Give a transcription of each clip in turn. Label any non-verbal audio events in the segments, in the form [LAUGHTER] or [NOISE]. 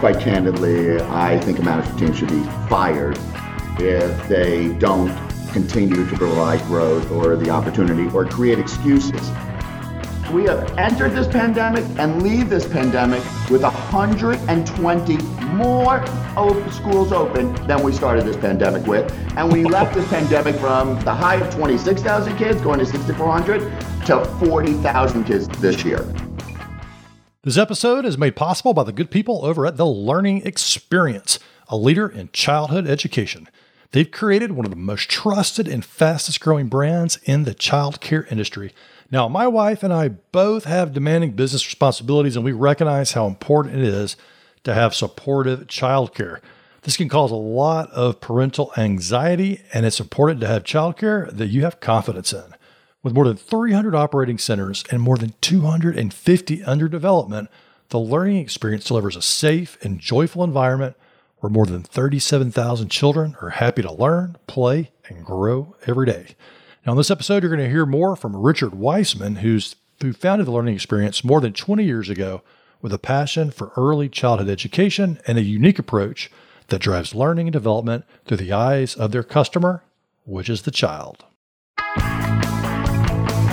quite candidly, I think a management team should be fired if they don't continue to provide growth or the opportunity or create excuses. We have entered this pandemic and leave this pandemic with 120 more schools open than we started this pandemic with. And we left this pandemic from the high of 26,000 kids going to 6,400 to 40,000 kids this year. This episode is made possible by the good people over at The Learning Experience, a leader in childhood education. They've created one of the most trusted and fastest growing brands in the childcare industry. Now, my wife and I both have demanding business responsibilities, and we recognize how important it is to have supportive childcare. This can cause a lot of parental anxiety, and it's important to have childcare that you have confidence in. With more than 300 operating centers and more than 250 under development, the learning experience delivers a safe and joyful environment where more than 37,000 children are happy to learn, play, and grow every day. Now, in this episode, you're going to hear more from Richard Weissman, who's who founded the learning experience more than 20 years ago with a passion for early childhood education and a unique approach that drives learning and development through the eyes of their customer, which is the child.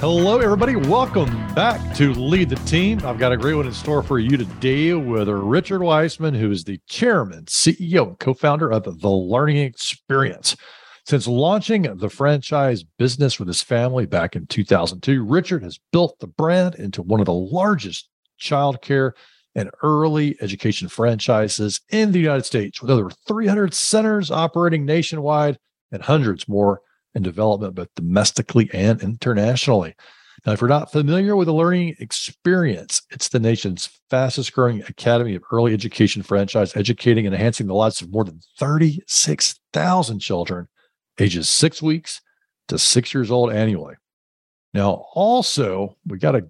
Hello, everybody. Welcome back to Lead the Team. I've got a great one in store for you today with Richard Weissman, who is the chairman, CEO, and co founder of The Learning Experience. Since launching the franchise business with his family back in 2002, Richard has built the brand into one of the largest childcare and early education franchises in the United States, with over 300 centers operating nationwide and hundreds more and development, both domestically and internationally. Now, if you're not familiar with the learning experience, it's the nation's fastest growing academy of early education franchise, educating and enhancing the lives of more than 36,000 children ages six weeks to six years old annually. Now, also, we got to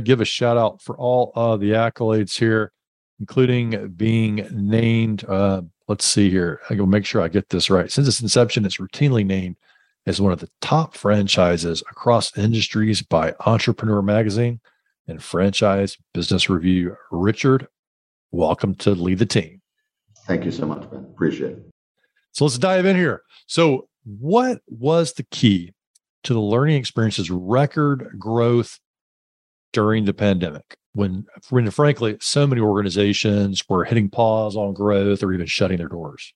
give a shout out for all of the accolades here, including being named. Uh, let's see here. I go make sure I get this right. Since its inception, it's routinely named as one of the top franchises across industries by Entrepreneur Magazine and Franchise Business Review. Richard, welcome to Lead the Team. Thank you so much, Ben. Appreciate it. So let's dive in here. So, what was the key to the learning experience's record growth during the pandemic? When, when frankly, so many organizations were hitting pause on growth or even shutting their doors.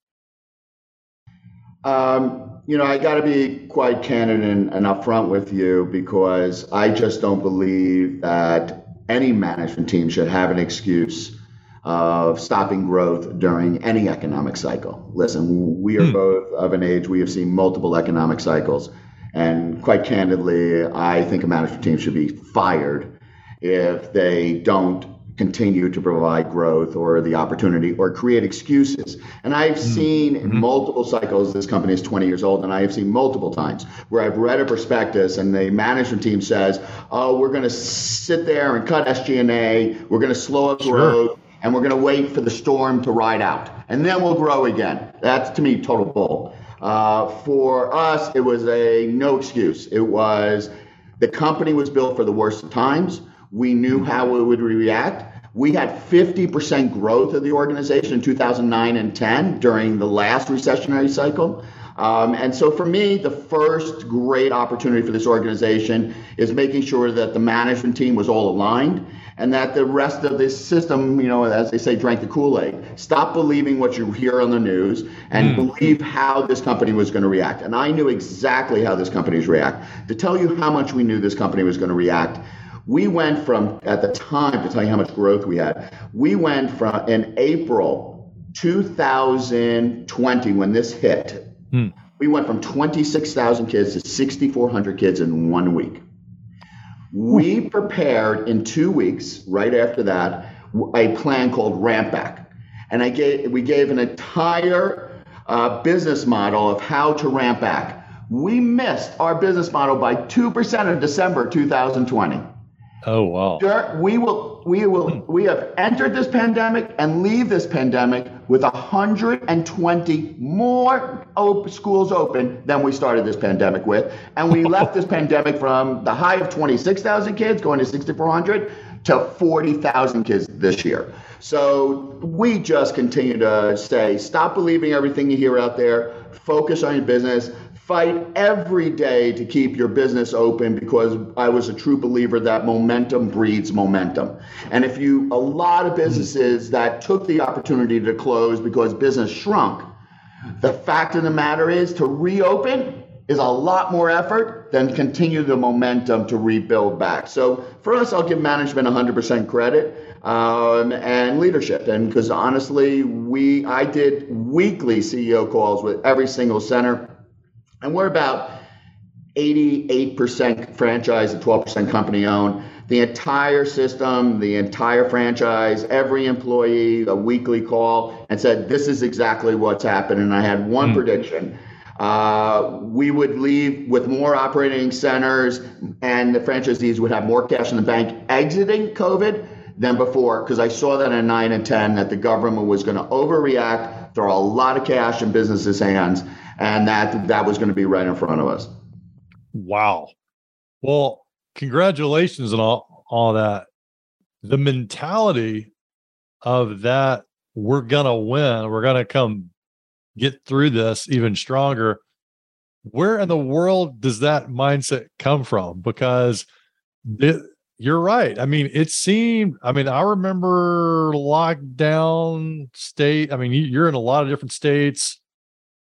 Um, you know, I got to be quite candid and, and upfront with you because I just don't believe that any management team should have an excuse of stopping growth during any economic cycle. Listen, we are hmm. both of an age, we have seen multiple economic cycles. And quite candidly, I think a management team should be fired if they don't continue to provide growth or the opportunity or create excuses. And I've mm-hmm. seen mm-hmm. multiple cycles, this company is 20 years old, and I have seen multiple times where I've read a prospectus and the management team says, oh, we're going to sit there and cut SG&A, we're going to slow up sure. growth, and we're going to wait for the storm to ride out, and then we'll grow again. That's, to me, total bull. Uh, for us, it was a no excuse. It was the company was built for the worst of times we knew how it would react. We had 50% growth of the organization in 2009 and 10 during the last recessionary cycle. Um, and so for me, the first great opportunity for this organization is making sure that the management team was all aligned and that the rest of this system, you know, as they say, drank the Kool Aid. Stop believing what you hear on the news and mm. believe how this company was going to react. And I knew exactly how this company was react. To tell you how much we knew this company was going to react, we went from, at the time, to tell you how much growth we had, we went from in April 2020, when this hit, hmm. we went from 26,000 kids to 6,400 kids in one week. We prepared in two weeks, right after that, a plan called Ramp Back. And I gave, we gave an entire uh, business model of how to ramp back We missed our business model by 2% in December 2020. Oh wow. We will we will hmm. we have entered this pandemic and leave this pandemic with 120 more op- schools open than we started this pandemic with. And we left this [LAUGHS] pandemic from the high of 26,000 kids going to 6,400 to 40,000 kids this year. So we just continue to say, stop believing everything you hear out there, focus on your business, fight every day to keep your business open because I was a true believer that momentum breeds momentum. And if you, a lot of businesses that took the opportunity to close because business shrunk, the fact of the matter is to reopen is a lot more effort than continue the momentum to rebuild back. So for us, I'll give management 100% credit um, and leadership. And because honestly, we I did weekly CEO calls with every single center and we're about 88% franchise and 12% company owned. The entire system, the entire franchise, every employee, a weekly call and said, This is exactly what's happened. And I had one mm. prediction. Uh, we would leave with more operating centers, and the franchisees would have more cash in the bank exiting COVID than before, because I saw that in 9 and 10 that the government was going to overreact, throw a lot of cash in businesses' hands and that that was going to be right in front of us. Wow. Well, congratulations on all, all that. The mentality of that we're going to win, we're going to come get through this even stronger. Where in the world does that mindset come from? Because it, you're right. I mean, it seemed, I mean, I remember lockdown state. I mean, you're in a lot of different states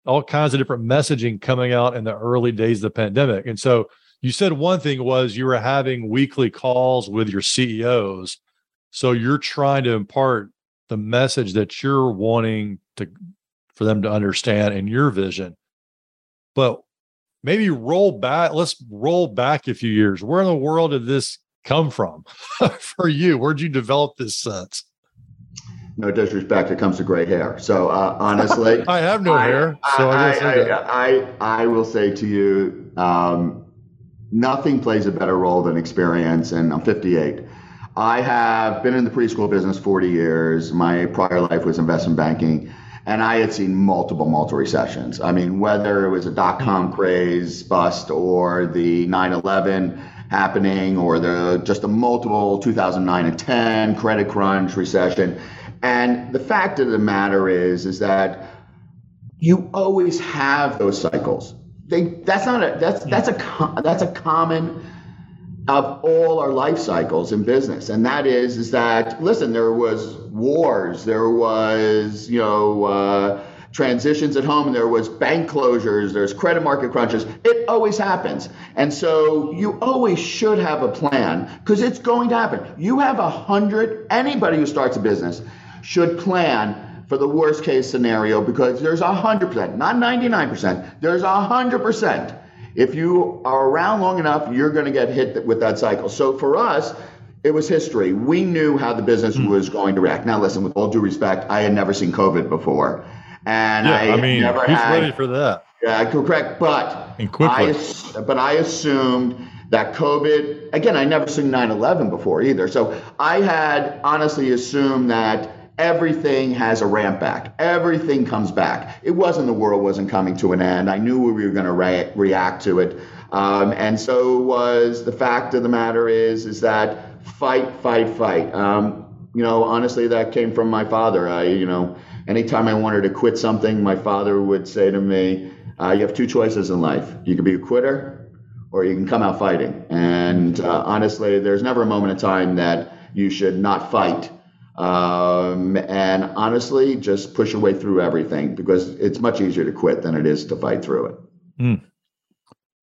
all kinds of different messaging coming out in the early days of the pandemic. And so you said one thing was you were having weekly calls with your CEOs. So you're trying to impart the message that you're wanting to for them to understand in your vision. But maybe roll back, let's roll back a few years. Where in the world did this come from [LAUGHS] for you? Where'd you develop this sense? No disrespect, it comes to gray hair. So uh, honestly, [LAUGHS] I have no I, hair. So I, I, I, I, will say to you, um, nothing plays a better role than experience. And I'm 58. I have been in the preschool business 40 years. My prior life was investment banking. And I had seen multiple, multiple recessions. I mean, whether it was a dot com craze bust or the 9 11 happening or the just a multiple 2009 and 10 credit crunch recession and the fact of the matter is, is that you always have those cycles. They, that's not a that's that's a that's a common of all our life cycles in business. And that is is that listen there was wars there was you know uh, transitions at home there was bank closures there's credit market crunches. It always happens. And so you always should have a plan because it's going to happen. You have a hundred anybody who starts a business should plan for the worst case scenario because there's a hundred percent, not 99%, there's a hundred percent. If you are around long enough, you're going to get hit with that cycle. So for us, it was history. We knew how the business mm. was going to react. Now, listen, with all due respect, I had never seen COVID before, and yeah, I, I mean, never who's had, ready for that? Yeah, correct. But and quickly. I, but I assumed that COVID. Again, I never seen 9/11 before either. So I had honestly assumed that everything has a ramp back. Everything comes back. It wasn't the world wasn't coming to an end. I knew we were going to re- react to it. Um, and so was the fact of the matter is is that fight, fight, fight. Um, you know, honestly, that came from my father. I, you know, anytime I wanted to quit something, my father would say to me, uh, "You have two choices in life. You can be a quitter, or you can come out fighting." And uh, honestly, there's never a moment in time that you should not fight um, and honestly, just push your way through everything because it's much easier to quit than it is to fight through it. Mm.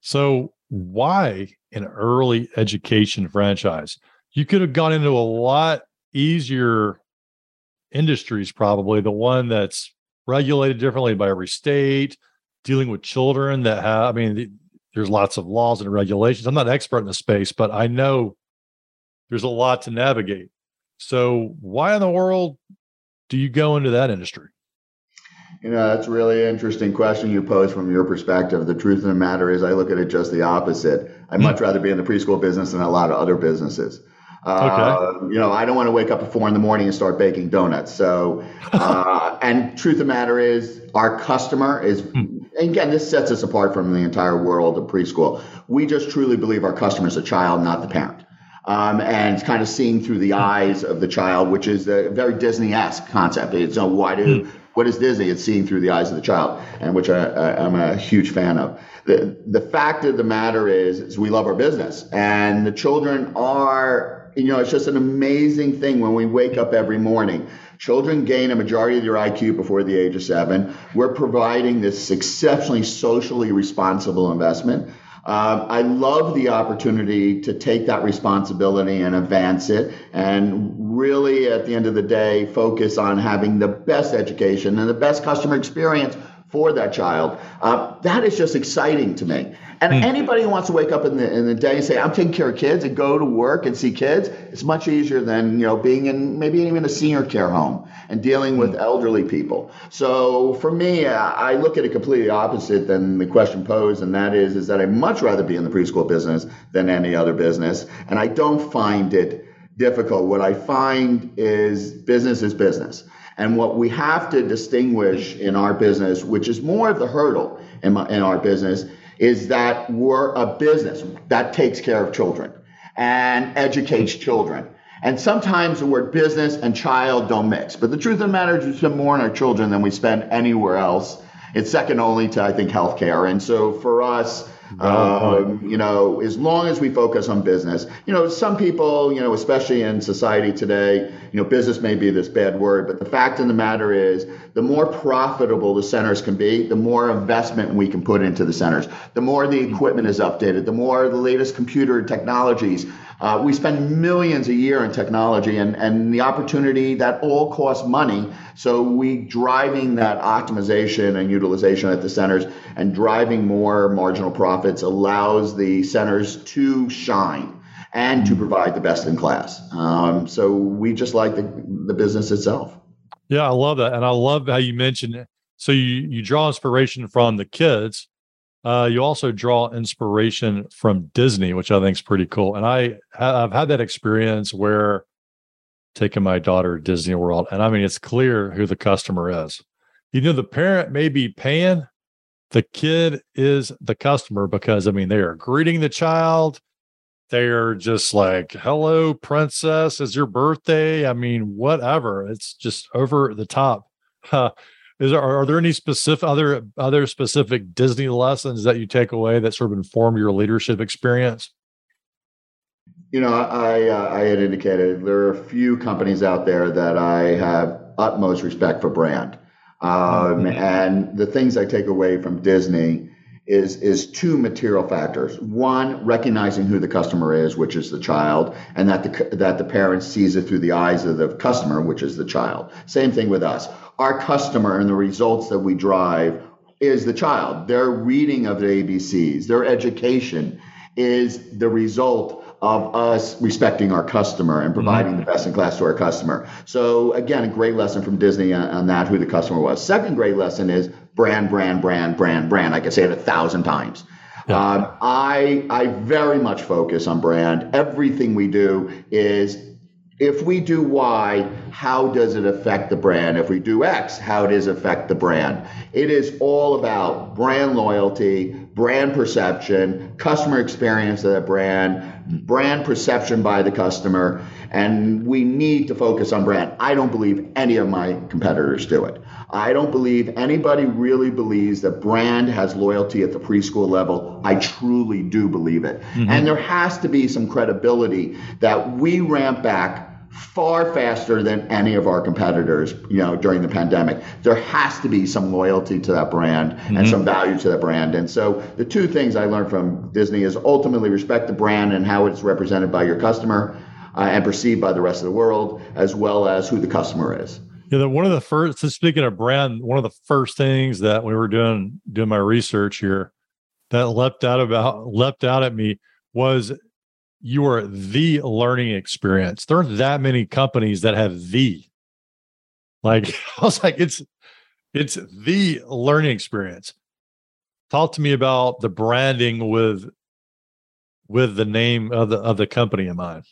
So, why an early education franchise? You could have gone into a lot easier industries, probably the one that's regulated differently by every state, dealing with children that have, I mean, the, there's lots of laws and regulations. I'm not an expert in the space, but I know there's a lot to navigate. So why in the world do you go into that industry? You know, that's a really interesting question you pose from your perspective. The truth of the matter is, I look at it just the opposite. I'd much rather be in the preschool business than a lot of other businesses. Uh, okay. You know, I don't want to wake up at four in the morning and start baking donuts. So, [LAUGHS] uh, and truth of the matter is, our customer is, hmm. again, this sets us apart from the entire world of preschool. We just truly believe our customer is a child, not the parent. Um, and it's kind of seeing through the eyes of the child, which is a very Disney-esque concept. It's why do hmm. what is Disney? It's seeing through the eyes of the child, and which I, I'm a huge fan of. The the fact of the matter is, is we love our business, and the children are you know, it's just an amazing thing when we wake up every morning. Children gain a majority of their IQ before the age of seven. We're providing this exceptionally socially responsible investment. Um, I love the opportunity to take that responsibility and advance it, and really, at the end of the day, focus on having the best education and the best customer experience for that child. Uh, that is just exciting to me. And mm. anybody who wants to wake up in the in the day and say, "I'm taking care of kids," and go to work and see kids, it's much easier than you know being in maybe even a senior care home and dealing with mm. elderly people. So for me, I look at it completely opposite than the question posed, and that is is that I'd much rather be in the preschool business than any other business, and I don't find it difficult. What I find is business is business. And what we have to distinguish in our business, which is more of the hurdle in, my, in our business, is that we're a business that takes care of children and educates children. And sometimes the word business and child don't mix. But the truth of the matter is we spend more on our children than we spend anywhere else. It's second only to, I think, healthcare. And so for us, um, you know, as long as we focus on business, you know, some people, you know, especially in society today, you know, business may be this bad word, but the fact of the matter is, the more profitable the centers can be, the more investment we can put into the centers, the more the equipment is updated, the more the latest computer technologies. Uh, we spend millions a year in technology and, and the opportunity that all costs money. So we driving that optimization and utilization at the centers and driving more marginal profits allows the centers to shine and to provide the best in class. Um, so we just like the, the business itself. Yeah, I love that. And I love how you mentioned it. so you, you draw inspiration from the kids uh, you also draw inspiration from Disney, which I think is pretty cool. And I I've had that experience where taking my daughter to Disney World, and I mean it's clear who the customer is. You know, the parent may be paying, the kid is the customer because I mean they are greeting the child. They are just like, "Hello, princess, is your birthday?" I mean, whatever. It's just over the top. [LAUGHS] Is there, are there any specific other other specific Disney lessons that you take away that sort of inform your leadership experience? You know, I uh, I had indicated there are a few companies out there that I have utmost respect for brand, um, and the things I take away from Disney is is two material factors. One, recognizing who the customer is, which is the child, and that the that the parent sees it through the eyes of the customer, which is the child. Same thing with us our customer and the results that we drive is the child. Their reading of the ABCs, their education is the result of us respecting our customer and providing mm-hmm. the best in class to our customer. So again, a great lesson from Disney on, on, that, who the customer was. Second great lesson is brand, brand, brand, brand, brand. I can say it a thousand times. Yeah. Um, I I very much focus on brand. Everything we do is if we do Y, how does it affect the brand? If we do X, how does it affect the brand? It is all about brand loyalty, brand perception, customer experience of that brand, brand perception by the customer, and we need to focus on brand. I don't believe any of my competitors do it. I don't believe anybody really believes that brand has loyalty at the preschool level. I truly do believe it. Mm-hmm. And there has to be some credibility that we ramp back far faster than any of our competitors, you know, during the pandemic. There has to be some loyalty to that brand mm-hmm. and some value to that brand. And so the two things I learned from Disney is ultimately respect the brand and how it's represented by your customer uh, and perceived by the rest of the world, as well as who the customer is. Yeah, one of the first. So speaking of brand, one of the first things that we were doing doing my research here that leapt out about leapt out at me was you are the learning experience. There aren't that many companies that have the. Like [LAUGHS] I was like, it's It's the learning experience. Talk to me about the branding with with the name of the of the company in mind.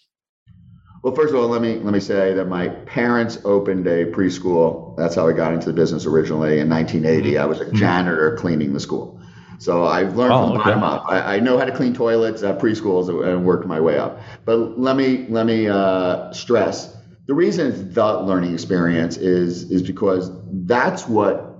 Well, first of all, let me let me say that my parents opened a preschool. That's how I got into the business originally in 1980. Mm-hmm. I was a mm-hmm. janitor cleaning the school. So I've learned oh, from okay. bottom up. I, I, know how to clean toilets at preschools and worked my way up. But let me let me uh, stress the reason it's the learning experience is is because that's what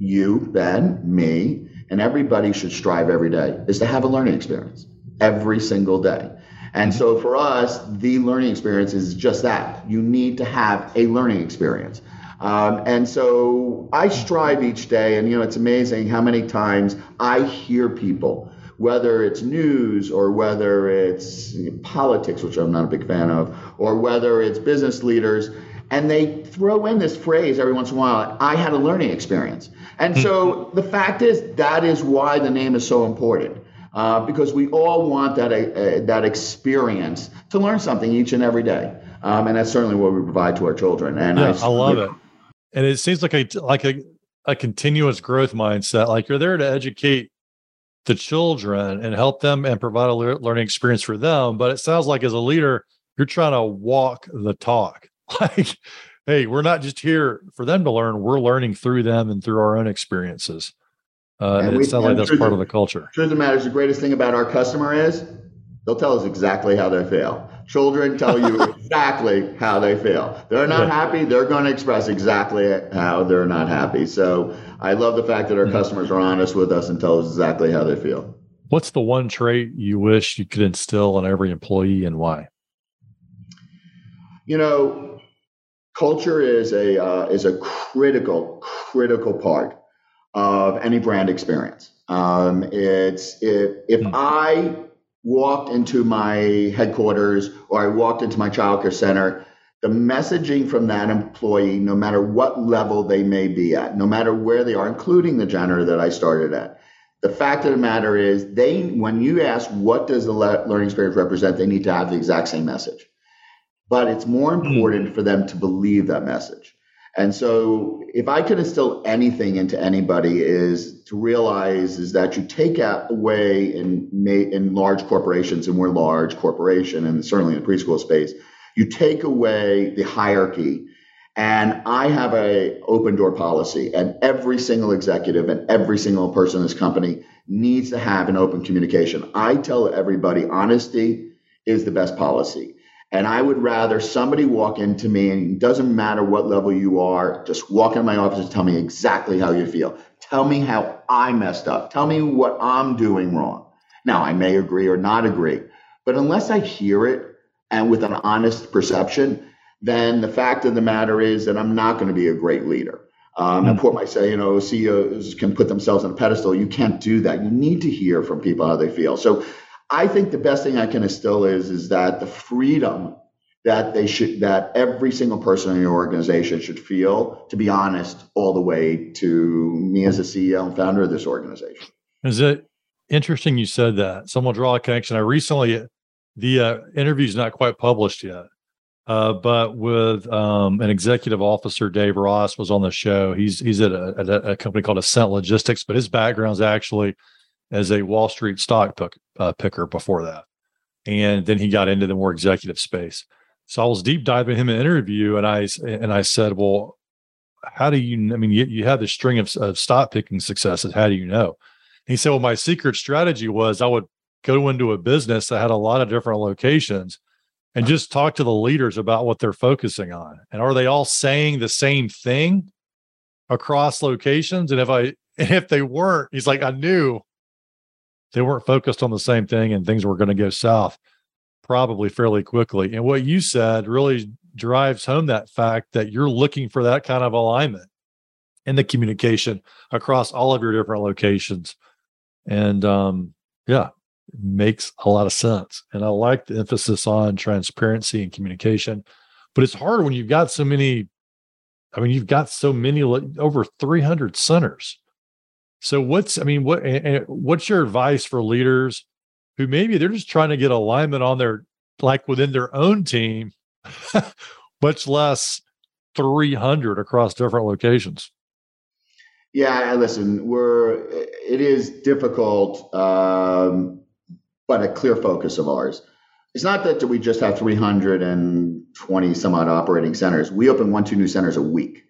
you, Ben, me, and everybody should strive every day is to have a learning experience every single day. And so for us, the learning experience is just that. You need to have a learning experience. Um, and so I strive each day, and you know, it's amazing how many times I hear people, whether it's news or whether it's you know, politics, which I'm not a big fan of, or whether it's business leaders, and they throw in this phrase every once in a while I had a learning experience. And so the fact is, that is why the name is so important. Uh, because we all want that, uh, uh, that experience to learn something each and every day. Um, and that's certainly what we provide to our children. And yeah, I, I love it and it seems like a like a, a continuous growth mindset. Like you're there to educate the children and help them and provide a learning experience for them. But it sounds like as a leader you're trying to walk the talk. [LAUGHS] Like hey we're not just here for them to learn. We're learning through them and through our own experiences. Uh, and, and we, it sounds like that's part of the culture. truth of the matter is the greatest thing about our customer is they'll tell us exactly how they feel Children tell you [LAUGHS] exactly how they feel. They're not happy. They're going to express exactly how they're not happy. So I love the fact that our customers are honest with us and tell us exactly how they feel. What's the one trait you wish you could instill in every employee and why? You know, culture is a uh, is a critical critical part of any brand experience. Um, it's if if mm-hmm. I walked into my headquarters or I walked into my childcare center, the messaging from that employee, no matter what level they may be at, no matter where they are, including the janitor that I started at, the fact of the matter is they when you ask what does the learning experience represent, they need to have the exact same message. But it's more hmm. important for them to believe that message. And so if I could instill anything into anybody is to realize is that you take away in in large corporations, and we're large corporation, and certainly in the preschool space, you take away the hierarchy. And I have a open door policy, and every single executive and every single person in this company needs to have an open communication. I tell everybody honesty is the best policy. And I would rather somebody walk into me and it doesn't matter what level you are, just walk in my office and tell me exactly how you feel. Tell me how I messed up. Tell me what I'm doing wrong. Now, I may agree or not agree, but unless I hear it and with an honest perception, then the fact of the matter is that I'm not going to be a great leader. Um, and hmm. Port might say, you know, CEOs can put themselves on a pedestal. You can't do that. You need to hear from people how they feel. So I think the best thing I can instill is is that the freedom that they should that every single person in your organization should feel to be honest all the way to me as a CEO and founder of this organization. Is it interesting you said that? Someone draw a connection. I recently the uh, interview is not quite published yet. Uh, but with um, an executive officer, Dave Ross was on the show. He's he's at a, at a company called Ascent Logistics, but his background is actually as a Wall Street stock pick, uh, picker before that. And then he got into the more executive space. So I was deep diving him in an interview and I, and I said, well, how do you, I mean, you, you have this string of, of stock picking successes. How do you know? And he said, well, my secret strategy was I would go into a business that had a lot of different locations and just talk to the leaders about what they're focusing on. And are they all saying the same thing across locations? And if I, [LAUGHS] and if they weren't, he's like, I knew they weren't focused on the same thing and things were going to go south probably fairly quickly. And what you said really drives home that fact that you're looking for that kind of alignment in the communication across all of your different locations. And um, yeah, makes a lot of sense. And I like the emphasis on transparency and communication. But it's hard when you've got so many. I mean, you've got so many over 300 centers. So what's I mean what what's your advice for leaders who maybe they're just trying to get alignment on their like within their own team, [LAUGHS] much less 300 across different locations? Yeah, listen, we're it is difficult, um, but a clear focus of ours. It's not that we just have 320 some odd operating centers. We open one, two new centers a week.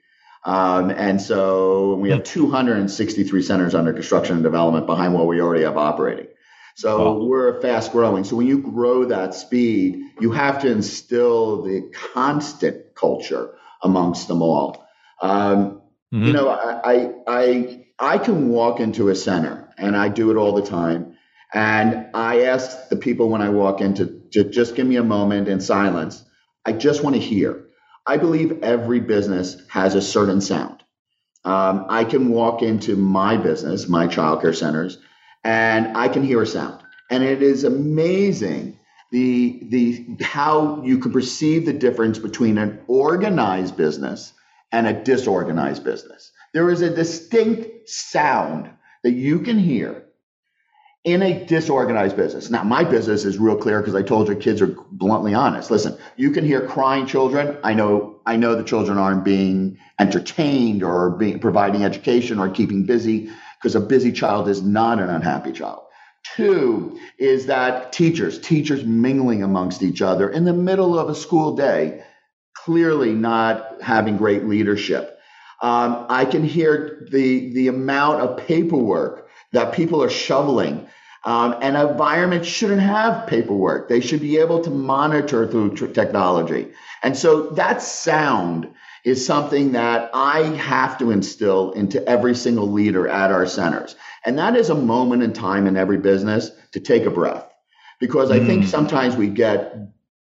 Um, and so we have 263 centers under construction and development behind what we already have operating. So wow. we're fast growing. So when you grow that speed, you have to instill the constant culture amongst them all. Um, mm-hmm. You know, I, I I can walk into a center, and I do it all the time. And I ask the people when I walk in to, to just give me a moment in silence. I just want to hear. I believe every business has a certain sound. Um, I can walk into my business, my childcare centers, and I can hear a sound. And it is amazing the the how you can perceive the difference between an organized business and a disorganized business. There is a distinct sound that you can hear in a disorganized business. Now, my business is real clear because I told you kids are bluntly honest. Listen, you can hear crying children. I know, I know the children aren't being entertained or being providing education or keeping busy because a busy child is not an unhappy child. Two is that teachers, teachers mingling amongst each other in the middle of a school day, clearly not having great leadership. Um, I can hear the the amount of paperwork that people are shoveling. Um, an environment shouldn't have paperwork. They should be able to monitor through tr- technology. And so that sound is something that I have to instill into every single leader at our centers. And that is a moment in time in every business to take a breath. Because I think mm. sometimes we get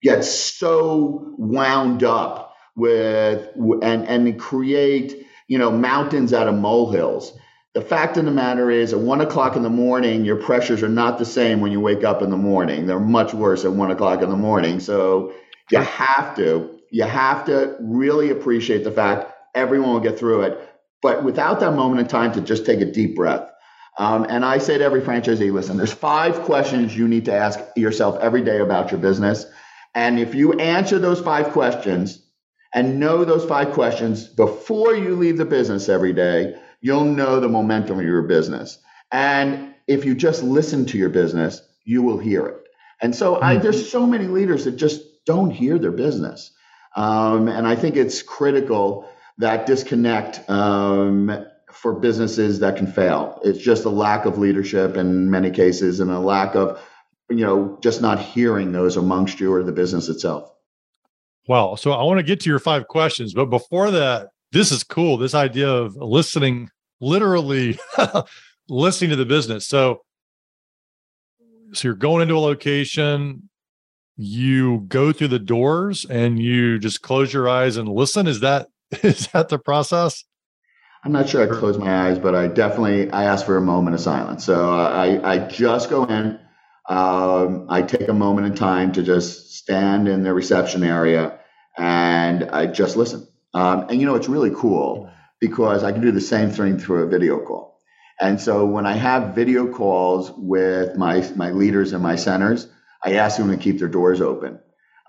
get so wound up with and and create you know mountains out of molehills. The fact of the matter is, at one o'clock in the morning, your pressures are not the same when you wake up in the morning. They're much worse at one o'clock in the morning. So you have to you have to really appreciate the fact everyone will get through it, but without that moment in time to just take a deep breath. Um, and I say to every franchisee, listen, there's five questions you need to ask yourself every day about your business. And if you answer those five questions and know those five questions before you leave the business every day, you'll know the momentum of your business. And if you just listen to your business, you will hear it. And so I, hmm. there's so many leaders that just don't hear their business. Um, and I think it's critical that disconnect um, for businesses that can fail. It's just a lack of leadership in many cases and a lack of, you know, just not hearing those amongst you or the business itself. Well, So I want to get to your five questions, but before that, this is cool. This idea of listening, literally [LAUGHS] listening to the business. So, so you're going into a location, you go through the doors and you just close your eyes and listen? Is that [LAUGHS] is that the process? I'm not sure i close my eyes but i definitely i ask for a moment of silence. So i i just go in um, i take a moment in time to just stand in the reception area and i just listen. Um, and you know it's really cool because i can do the same thing through a video call and so when i have video calls with my my leaders and my centers I ask them to keep their doors open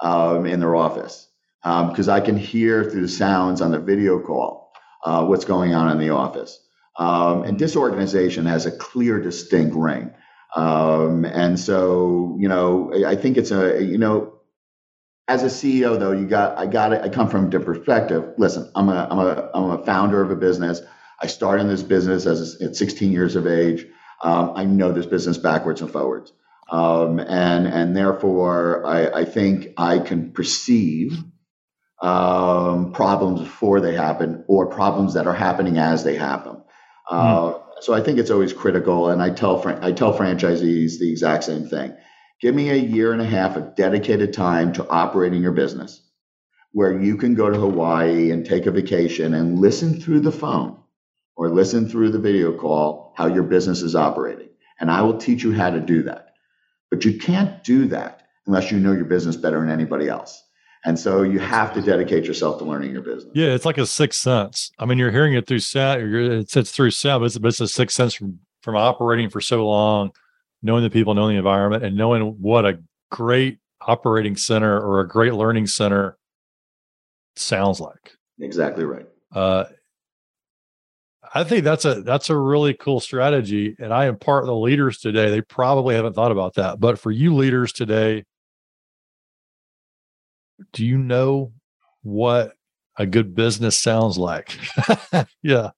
um, in their office because um, I can hear through the sounds on the video call uh, what's going on in the office. Um, and disorganization has a clear, distinct ring. Um, and so, you know, I think it's a, you know, as a CEO though, you got, I got it. I come from a different perspective. Listen, I'm a, I'm a, I'm a founder of a business. I started in this business as a, at 16 years of age. Um, I know this business backwards and forwards. Um, and and therefore, I, I, think I can perceive um, problems before they happen or problems that are happening as they happen. Uh, mm. So I think it's always critical, and I tell fran- I tell franchisees the exact same thing. Give me a year and a half of dedicated time to operating your business, where you can go to Hawaii and take a vacation and listen through the phone or listen through the video call how your business is operating, and I will teach you how to do that. But you can't do that unless you know your business better than anybody else. And so you have to dedicate yourself to learning your business. Yeah, it's like a sixth sense. I mean, you're hearing it through sound. It's, it's through sound, but it's, but it's a sixth sense from from operating for so long, knowing the people, knowing the environment, and knowing what a great operating center or a great learning center sounds like. Exactly right. Uh, I think that's a that's a really cool strategy, and I impart the leaders today. They probably haven't thought about that, but for you leaders today, do you know what a good business sounds like? [LAUGHS] yeah.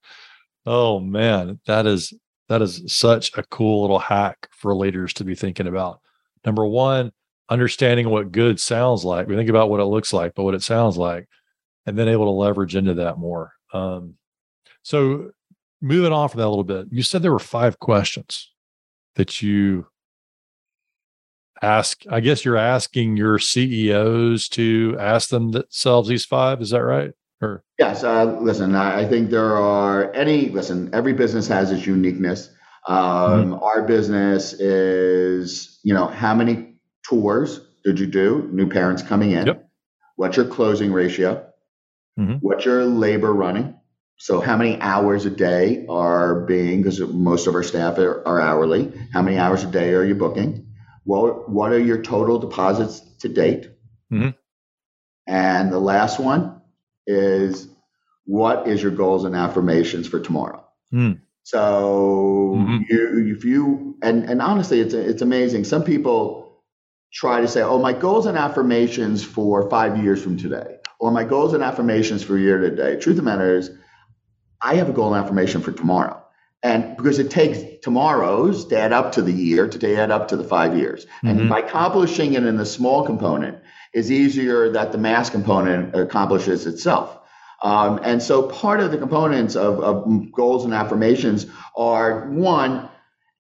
Oh man, that is that is such a cool little hack for leaders to be thinking about. Number one, understanding what good sounds like. We think about what it looks like, but what it sounds like, and then able to leverage into that more. Um, so moving on from that a little bit, you said there were five questions that you ask. I guess you're asking your CEOs to ask themselves these five. Is that right? Or yes. Uh, listen, I, I think there are any. Listen, every business has its uniqueness. Um, mm-hmm. Our business is, you know, how many tours did you do? New parents coming in. Yep. What's your closing ratio? Mm-hmm. What's your labor running? So, how many hours a day are being, because most of our staff are, are, hourly, how many hours a day are you booking? What, what are your total deposits to date? Mm-hmm. And the last one is what is your goals and affirmations for tomorrow? Mm. So, mm-hmm. you, if you, and, and honestly, it's, it's amazing. Some people try to say, oh, my goals and affirmations for five years from today, or my goals and affirmations for year to day. Truth of the matter is, I have a goal and affirmation for tomorrow. And because it takes tomorrow's to add up to the year, to add up to the five years. Mm-hmm. And by accomplishing it in the small component is easier that the mass component accomplishes itself. Um, and so part of the components of, of goals and affirmations are one,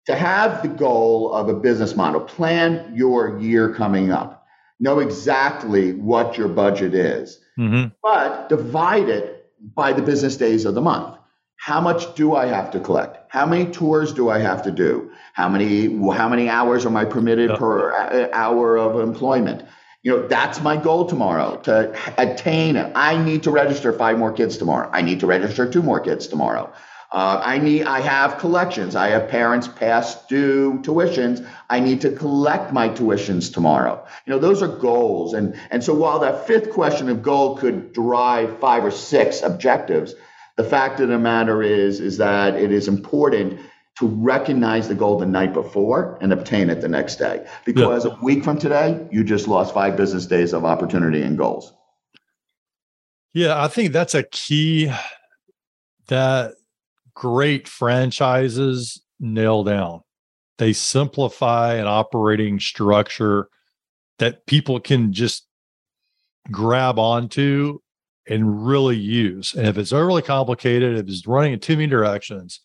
to have the goal of a business model, plan your year coming up, know exactly what your budget is, mm-hmm. but divide it by the business days of the month. How much do I have to collect? How many tours do I have to do? How many how many hours am I permitted yep. per hour of employment? You know, that's my goal tomorrow to attain it. I need to register five more kids tomorrow. I need to register two more kids tomorrow. Uh, I need. I have collections. I have parents past due tuitions. I need to collect my tuitions tomorrow. You know, those are goals. And and so while that fifth question of goal could drive five or six objectives, the fact of the matter is is that it is important to recognize the goal the night before and obtain it the next day. Because yeah. a week from today, you just lost five business days of opportunity and goals. Yeah, I think that's a key that great franchises nail down. They simplify an operating structure that people can just grab onto and really use. And if it's overly complicated, if it's running in too many directions,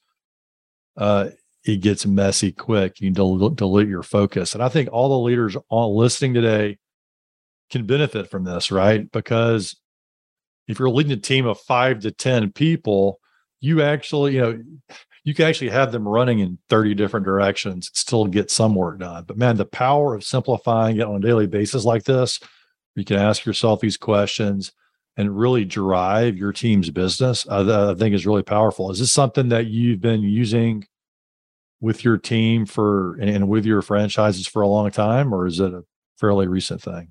uh, it gets messy quick. You del- dilute your focus. And I think all the leaders all listening today can benefit from this, right? Because if you're leading a team of five to 10 people, you actually, you know, you can actually have them running in 30 different directions still get some work done. But man, the power of simplifying it on a daily basis like this, you can ask yourself these questions and really drive your team's business, I, I think is really powerful. Is this something that you've been using with your team for and with your franchises for a long time, or is it a fairly recent thing?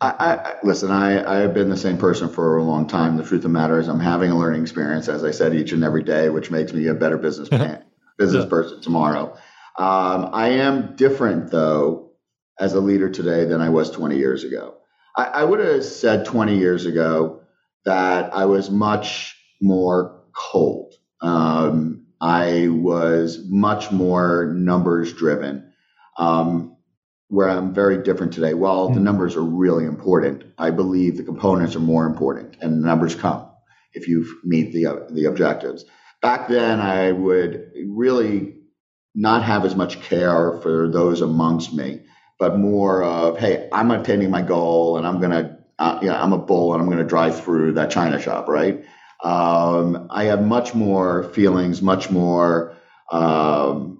I, I, listen. I, I have been the same person for a long time. The truth of the matter is, I'm having a learning experience, as I said, each and every day, which makes me a better business [LAUGHS] man, business yeah. person tomorrow. Um, I am different though as a leader today than I was 20 years ago. I, I would have said 20 years ago that I was much more cold. Um, I was much more numbers driven. Um, where I'm very different today. Well, the hmm. numbers are really important. I believe the components are more important, and the numbers come if you meet the uh, the objectives. Back then, I would really not have as much care for those amongst me, but more of, hey, I'm attaining my goal, and I'm gonna, uh, you know, I'm a bull, and I'm gonna drive through that china shop, right? Um, I have much more feelings, much more. Um,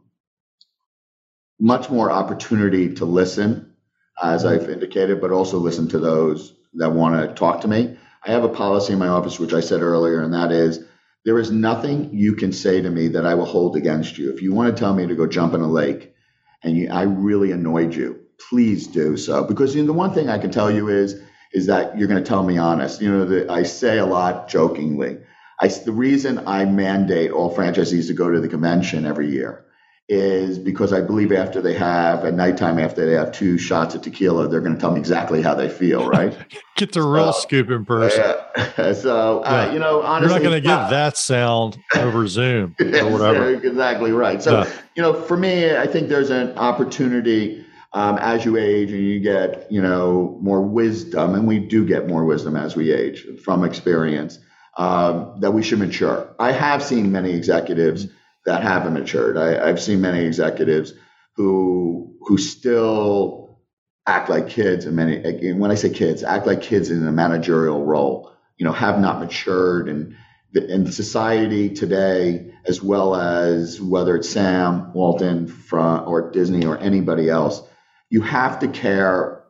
much more opportunity to listen, as I've indicated, but also listen to those that want to talk to me. I have a policy in my office, which I said earlier, and that is there is nothing you can say to me that I will hold against you. If you want to tell me to go jump in a lake and you, I really annoyed you, please do so. Because you know, the one thing I can tell you is, is that you're going to tell me honest. You know, the, I say a lot jokingly. I, the reason I mandate all franchisees to go to the convention every year is because I believe after they have at nighttime after they have two shots of tequila, they're going to tell me exactly how they feel, [LAUGHS] right? get the real scoop in person. Yeah. [LAUGHS] so uh, you know, honestly, you're not going to get that sound over [LAUGHS] Zoom or whatever. exactly right. So yeah. you know, for me, I think there's an opportunity. Um, as you age and you get, you know, more wisdom, and we do get more wisdom as we age from experience, um, that we should mature. I have seen many executives that haven't matured. I, I've seen many executives who who still act like kids, and many. And when I say kids, act like kids in a managerial role. You know, have not matured, and in society today, as well as whether it's Sam Walton from or Disney or anybody else, you have to care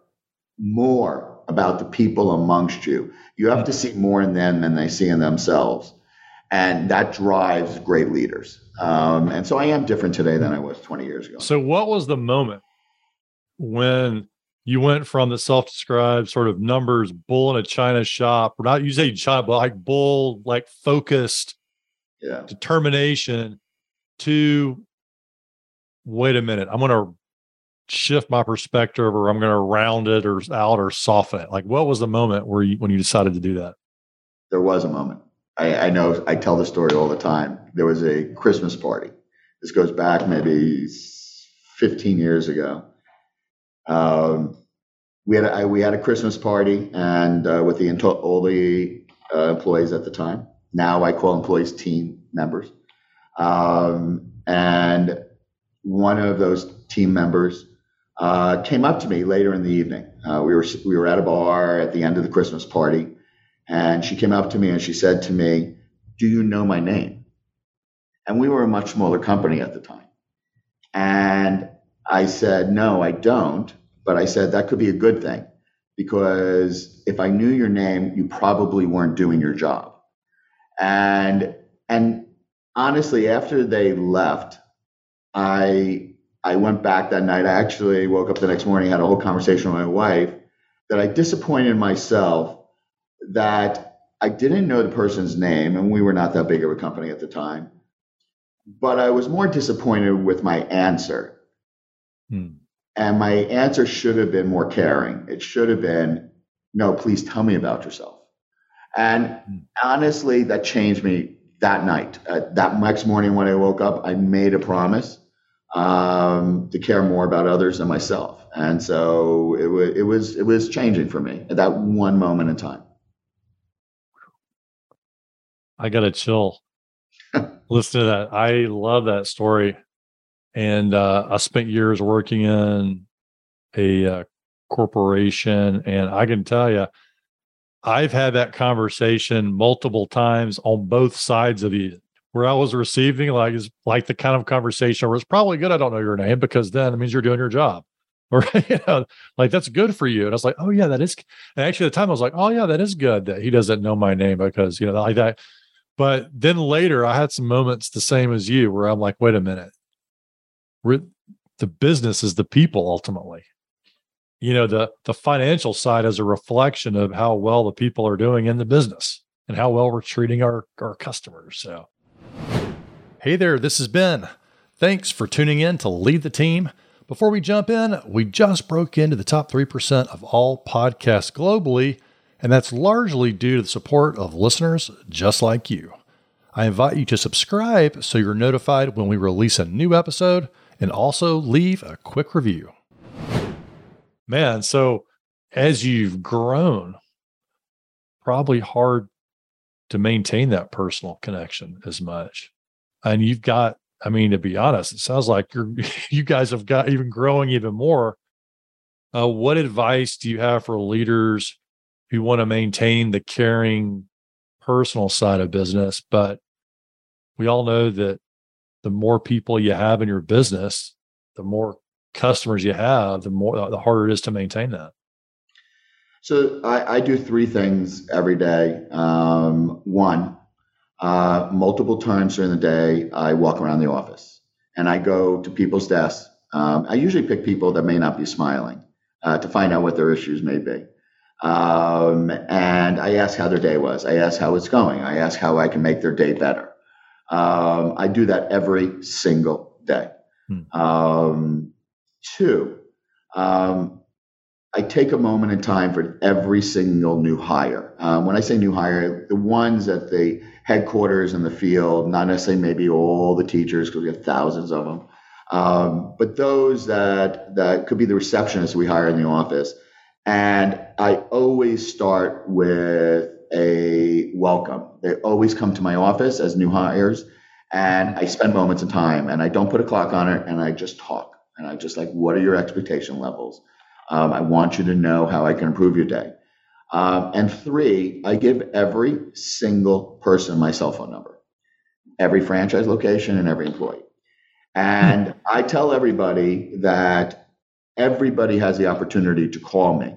more about the people amongst you. You have to see more in them than they see in themselves. And that drives great leaders. Um, and so I am different today than I was 20 years ago. So, what was the moment when you went from the self described sort of numbers bull in a China shop, or not you say China, but like bull, like focused yeah. determination to wait a minute, I'm going to shift my perspective or I'm going to round it or out or soften it? Like, what was the moment where you, when you decided to do that? There was a moment. I, I know I tell the story all the time. There was a Christmas party. This goes back maybe 15 years ago. Um, we had a, we had a Christmas party and uh, with the all the uh, employees at the time. Now I call employees team members. Um, and one of those team members uh, came up to me later in the evening. Uh, we were we were at a bar at the end of the Christmas party, and she came up to me and she said to me, "Do you know my name?" And we were a much smaller company at the time, and I said, "No, I don't." But I said that could be a good thing because if I knew your name, you probably weren't doing your job. And and honestly, after they left, I I went back that night. I actually woke up the next morning, had a whole conversation with my wife that I disappointed myself that I didn't know the person's name, and we were not that big of a company at the time. But I was more disappointed with my answer. Hmm. And my answer should have been more caring. It should have been, no, please tell me about yourself. And hmm. honestly, that changed me that night. Uh, that next morning when I woke up, I made a promise um, to care more about others than myself. And so it, w- it was it was changing for me at that one moment in time. I got a chill. [LAUGHS] Listen to that. I love that story. And uh, I spent years working in a uh, corporation, and I can tell you, I've had that conversation multiple times on both sides of the where I was receiving like is like the kind of conversation where it's probably good I don't know your name because then it means you're doing your job. [LAUGHS] Or you know, like that's good for you. And I was like, oh yeah, that is and actually at the time I was like, oh yeah, that is good that he doesn't know my name because you know, like that. But then later I had some moments the same as you where I'm like, wait a minute. We're, the business is the people ultimately. You know, the the financial side is a reflection of how well the people are doing in the business and how well we're treating our our customers. So Hey there, this is Ben. Thanks for tuning in to Lead the Team. Before we jump in, we just broke into the top 3% of all podcasts globally, and that's largely due to the support of listeners just like you. I invite you to subscribe so you're notified when we release a new episode and also leave a quick review. Man, so as you've grown, probably hard to maintain that personal connection as much and you've got i mean to be honest it sounds like you're [LAUGHS] you guys have got even growing even more. Uh, what advice do you have for leaders who want to maintain the caring personal side of business? But we all know that the more people you have in your business the more customers you have the more the harder it is to maintain that. So i, I do three things every day. Um, one uh, multiple times during the day, I walk around the office and I go to people's desks. Um, I usually pick people that may not be smiling uh, to find out what their issues may be. Um, and I ask how their day was. I ask how it's going. I ask how I can make their day better. Um, I do that every single day. Hmm. Um, two, um, I take a moment in time for every single new hire. Um, when I say new hire, the ones that the headquarters in the field, not necessarily maybe all the teachers, because we have thousands of them, um, but those that that could be the receptionists we hire in the office. And I always start with a welcome. They always come to my office as new hires, and I spend moments of time, and I don't put a clock on it, and I just talk, and I just like, what are your expectation levels? Um, I want you to know how I can improve your day. Um, and three, I give every single person my cell phone number, every franchise location and every employee. And [LAUGHS] I tell everybody that everybody has the opportunity to call me,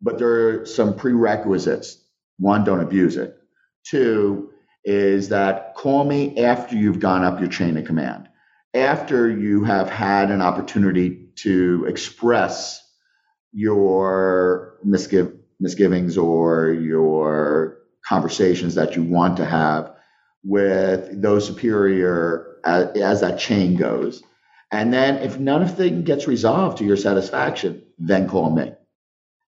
but there are some prerequisites. One, don't abuse it. Two, is that call me after you've gone up your chain of command, after you have had an opportunity to express your misgive, misgivings or your conversations that you want to have with those superior as, as that chain goes. And then if none of it gets resolved to your satisfaction, then call me.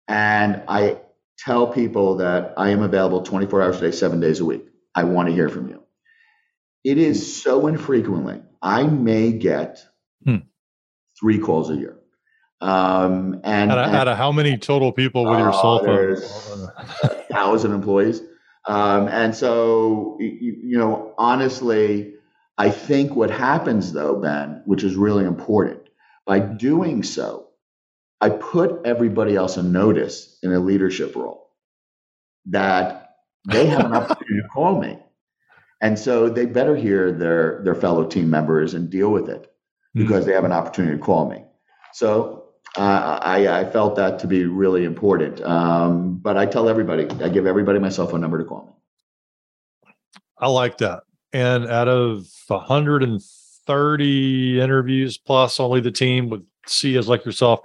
And I tell people that I am available 24 hours a day, seven days a week. I want to hear from you. It is so infrequently. I may get hmm. three calls a year. Um, and out of, and, out of, how many total people with your uh, cell phone? a thousand employees. Um, and so, you, you, know, honestly, I think what happens though, Ben, which is really important, by doing so, I put everybody else on notice in a leadership role that they have an [LAUGHS] opportunity to call me. And so they better hear their, their fellow team members and deal with it because mm-hmm. they have an opportunity to call me. So I, I, felt that to be really important. Um, but I tell everybody, I give everybody my cell phone number to call me. I like that. And out of 130 interviews plus only the team with CEOs like yourself,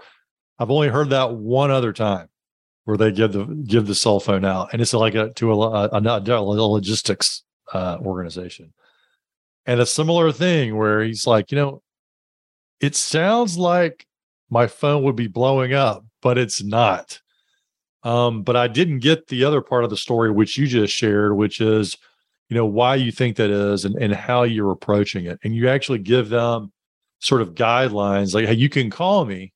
I've only heard that one other time where they give the give the cell phone out, and it's like a to a, a, a logistics uh, organization. And a similar thing where he's like, you know, it sounds like my phone would be blowing up, but it's not. Um, but I didn't get the other part of the story, which you just shared, which is, you know, why you think that is and, and how you're approaching it. And you actually give them sort of guidelines like, hey, you can call me,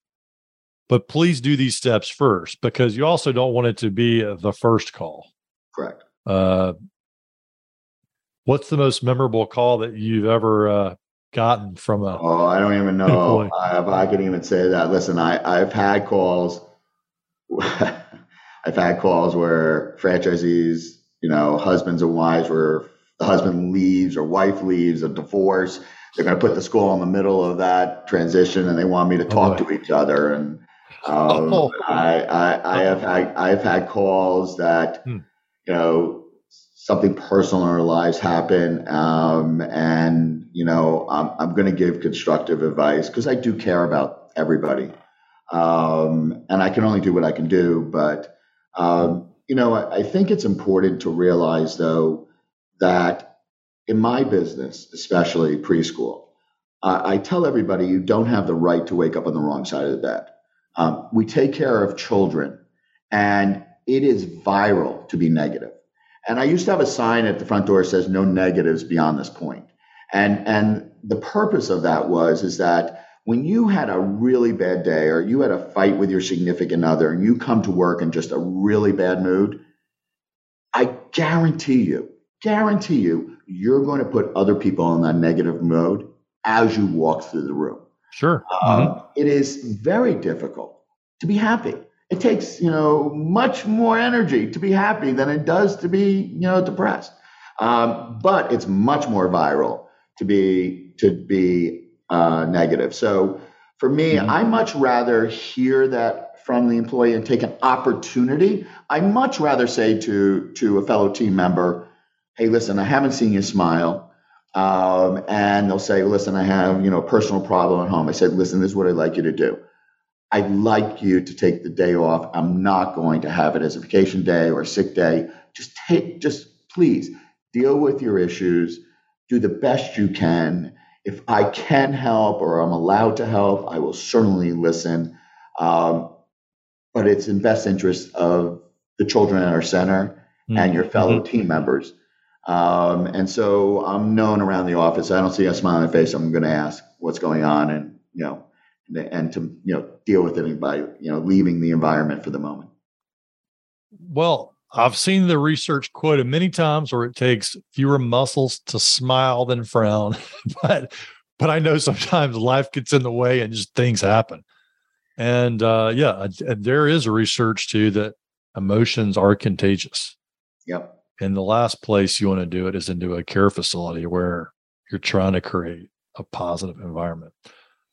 but please do these steps first because you also don't want it to be the first call. Correct. Uh, what's the most memorable call that you've ever uh, gotten from a oh i don't even know if i could even say that listen i i've had calls [LAUGHS] i've had calls where franchisees you know husbands and wives where the husband leaves or wife leaves a divorce they're going to put the school in the middle of that transition and they want me to talk oh, to each other and um, [LAUGHS] oh. I, I, I have had I've had calls that hmm. you know something personal in our lives happen um, and you know i'm, I'm going to give constructive advice because i do care about everybody um, and i can only do what i can do but um, you know I, I, think it's important to realize though that in my business especially preschool I, tell everybody you don't have the right to wake up on the wrong side of the bed um, we take care of children and it is viral to be negative. negative and I used to have a sign at the front door that says no negatives beyond this point. And and the purpose of that was is that when you had a really bad day or you had a fight with your significant other and you come to work in just a really bad mood, I guarantee you, guarantee you, you're going to put other people in that negative mode as you walk through the room. Sure. Um, mm-hmm. It is very difficult to be happy it takes you know much more energy to be happy than it does to be you know depressed um, but it's much more viral to be to be uh, negative so for me mm-hmm. i much rather hear that from the employee and take an opportunity i much rather say to to a fellow team member hey listen i haven't seen you smile um, and they'll say listen i have you know a personal problem at home i said listen this is what i'd like you to do I'd like you to take the day off. I'm not going to have it as a vacation day or a sick day. Just take, just please deal with your issues, do the best you can. If I can help or I'm allowed to help, I will certainly listen. Um, but it's in best interest of the children at our center mm-hmm. and your fellow mm-hmm. team members. Um, and so I'm known around the office. I don't see a smile on my face. I'm going to ask what's going on and, you know, and to, you know, deal with it by, you know, leaving the environment for the moment. Well, I've seen the research quoted many times where it takes fewer muscles to smile than frown, [LAUGHS] but but I know sometimes life gets in the way and just things happen. And uh, yeah, there is a research too that emotions are contagious. Yep. And the last place you want to do it is into a care facility where you're trying to create a positive environment.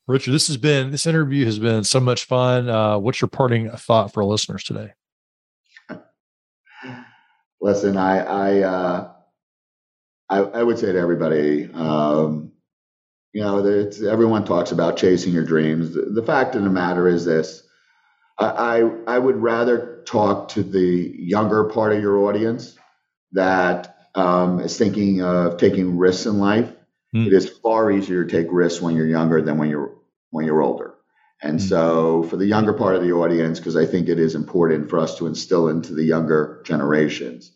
Richard, this has been this interview has been so much fun. Uh, what's your parting thought for listeners today? Listen, I I, uh, I, I would say to everybody, um, you know, everyone talks about chasing your dreams. The, the, fact of the matter is this: I, I I would rather talk to the younger part of your audience that um, is thinking of taking risks in life, mm. it is far easier to take risks when you're younger than when you're when you're older. And mm. so, for the younger part of the audience, because I think it is important for us to instill into the younger generations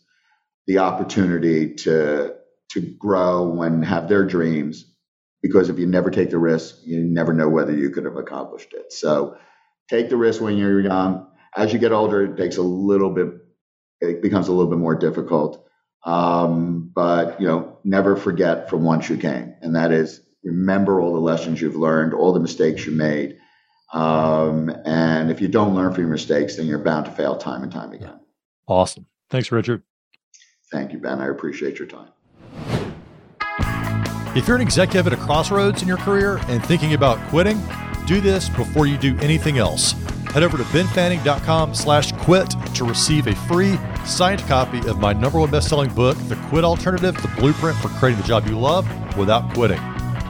the opportunity to to grow and have their dreams. Because if you never take the risk, you never know whether you could have accomplished it. So, take the risk when you're young. As you get older, it takes a little bit. It becomes a little bit more difficult. Um, but you know, never forget from whence you came, and that is remember all the lessons you've learned, all the mistakes you made. Um, and if you don't learn from your mistakes, then you're bound to fail time and time again. Awesome. Thanks, Richard. Thank you, Ben. I appreciate your time. If you're an executive at a crossroads in your career and thinking about quitting, do this before you do anything else. Head over to benfanning.com slash quit to receive a free signed copy of my number one best-selling book, The Quit Alternative, the blueprint for creating the job you love without quitting.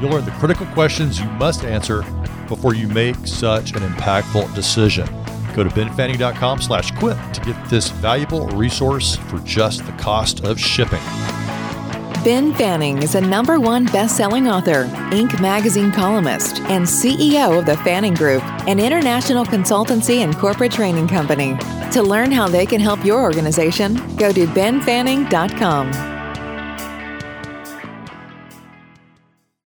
You'll learn the critical questions you must answer before you make such an impactful decision. Go to benfanning.com slash quit to get this valuable resource for just the cost of shipping. Ben Fanning is a number one best-selling author, Inc. magazine columnist, and CEO of the Fanning Group, an international consultancy and corporate training company. To learn how they can help your organization, go to benfanning.com.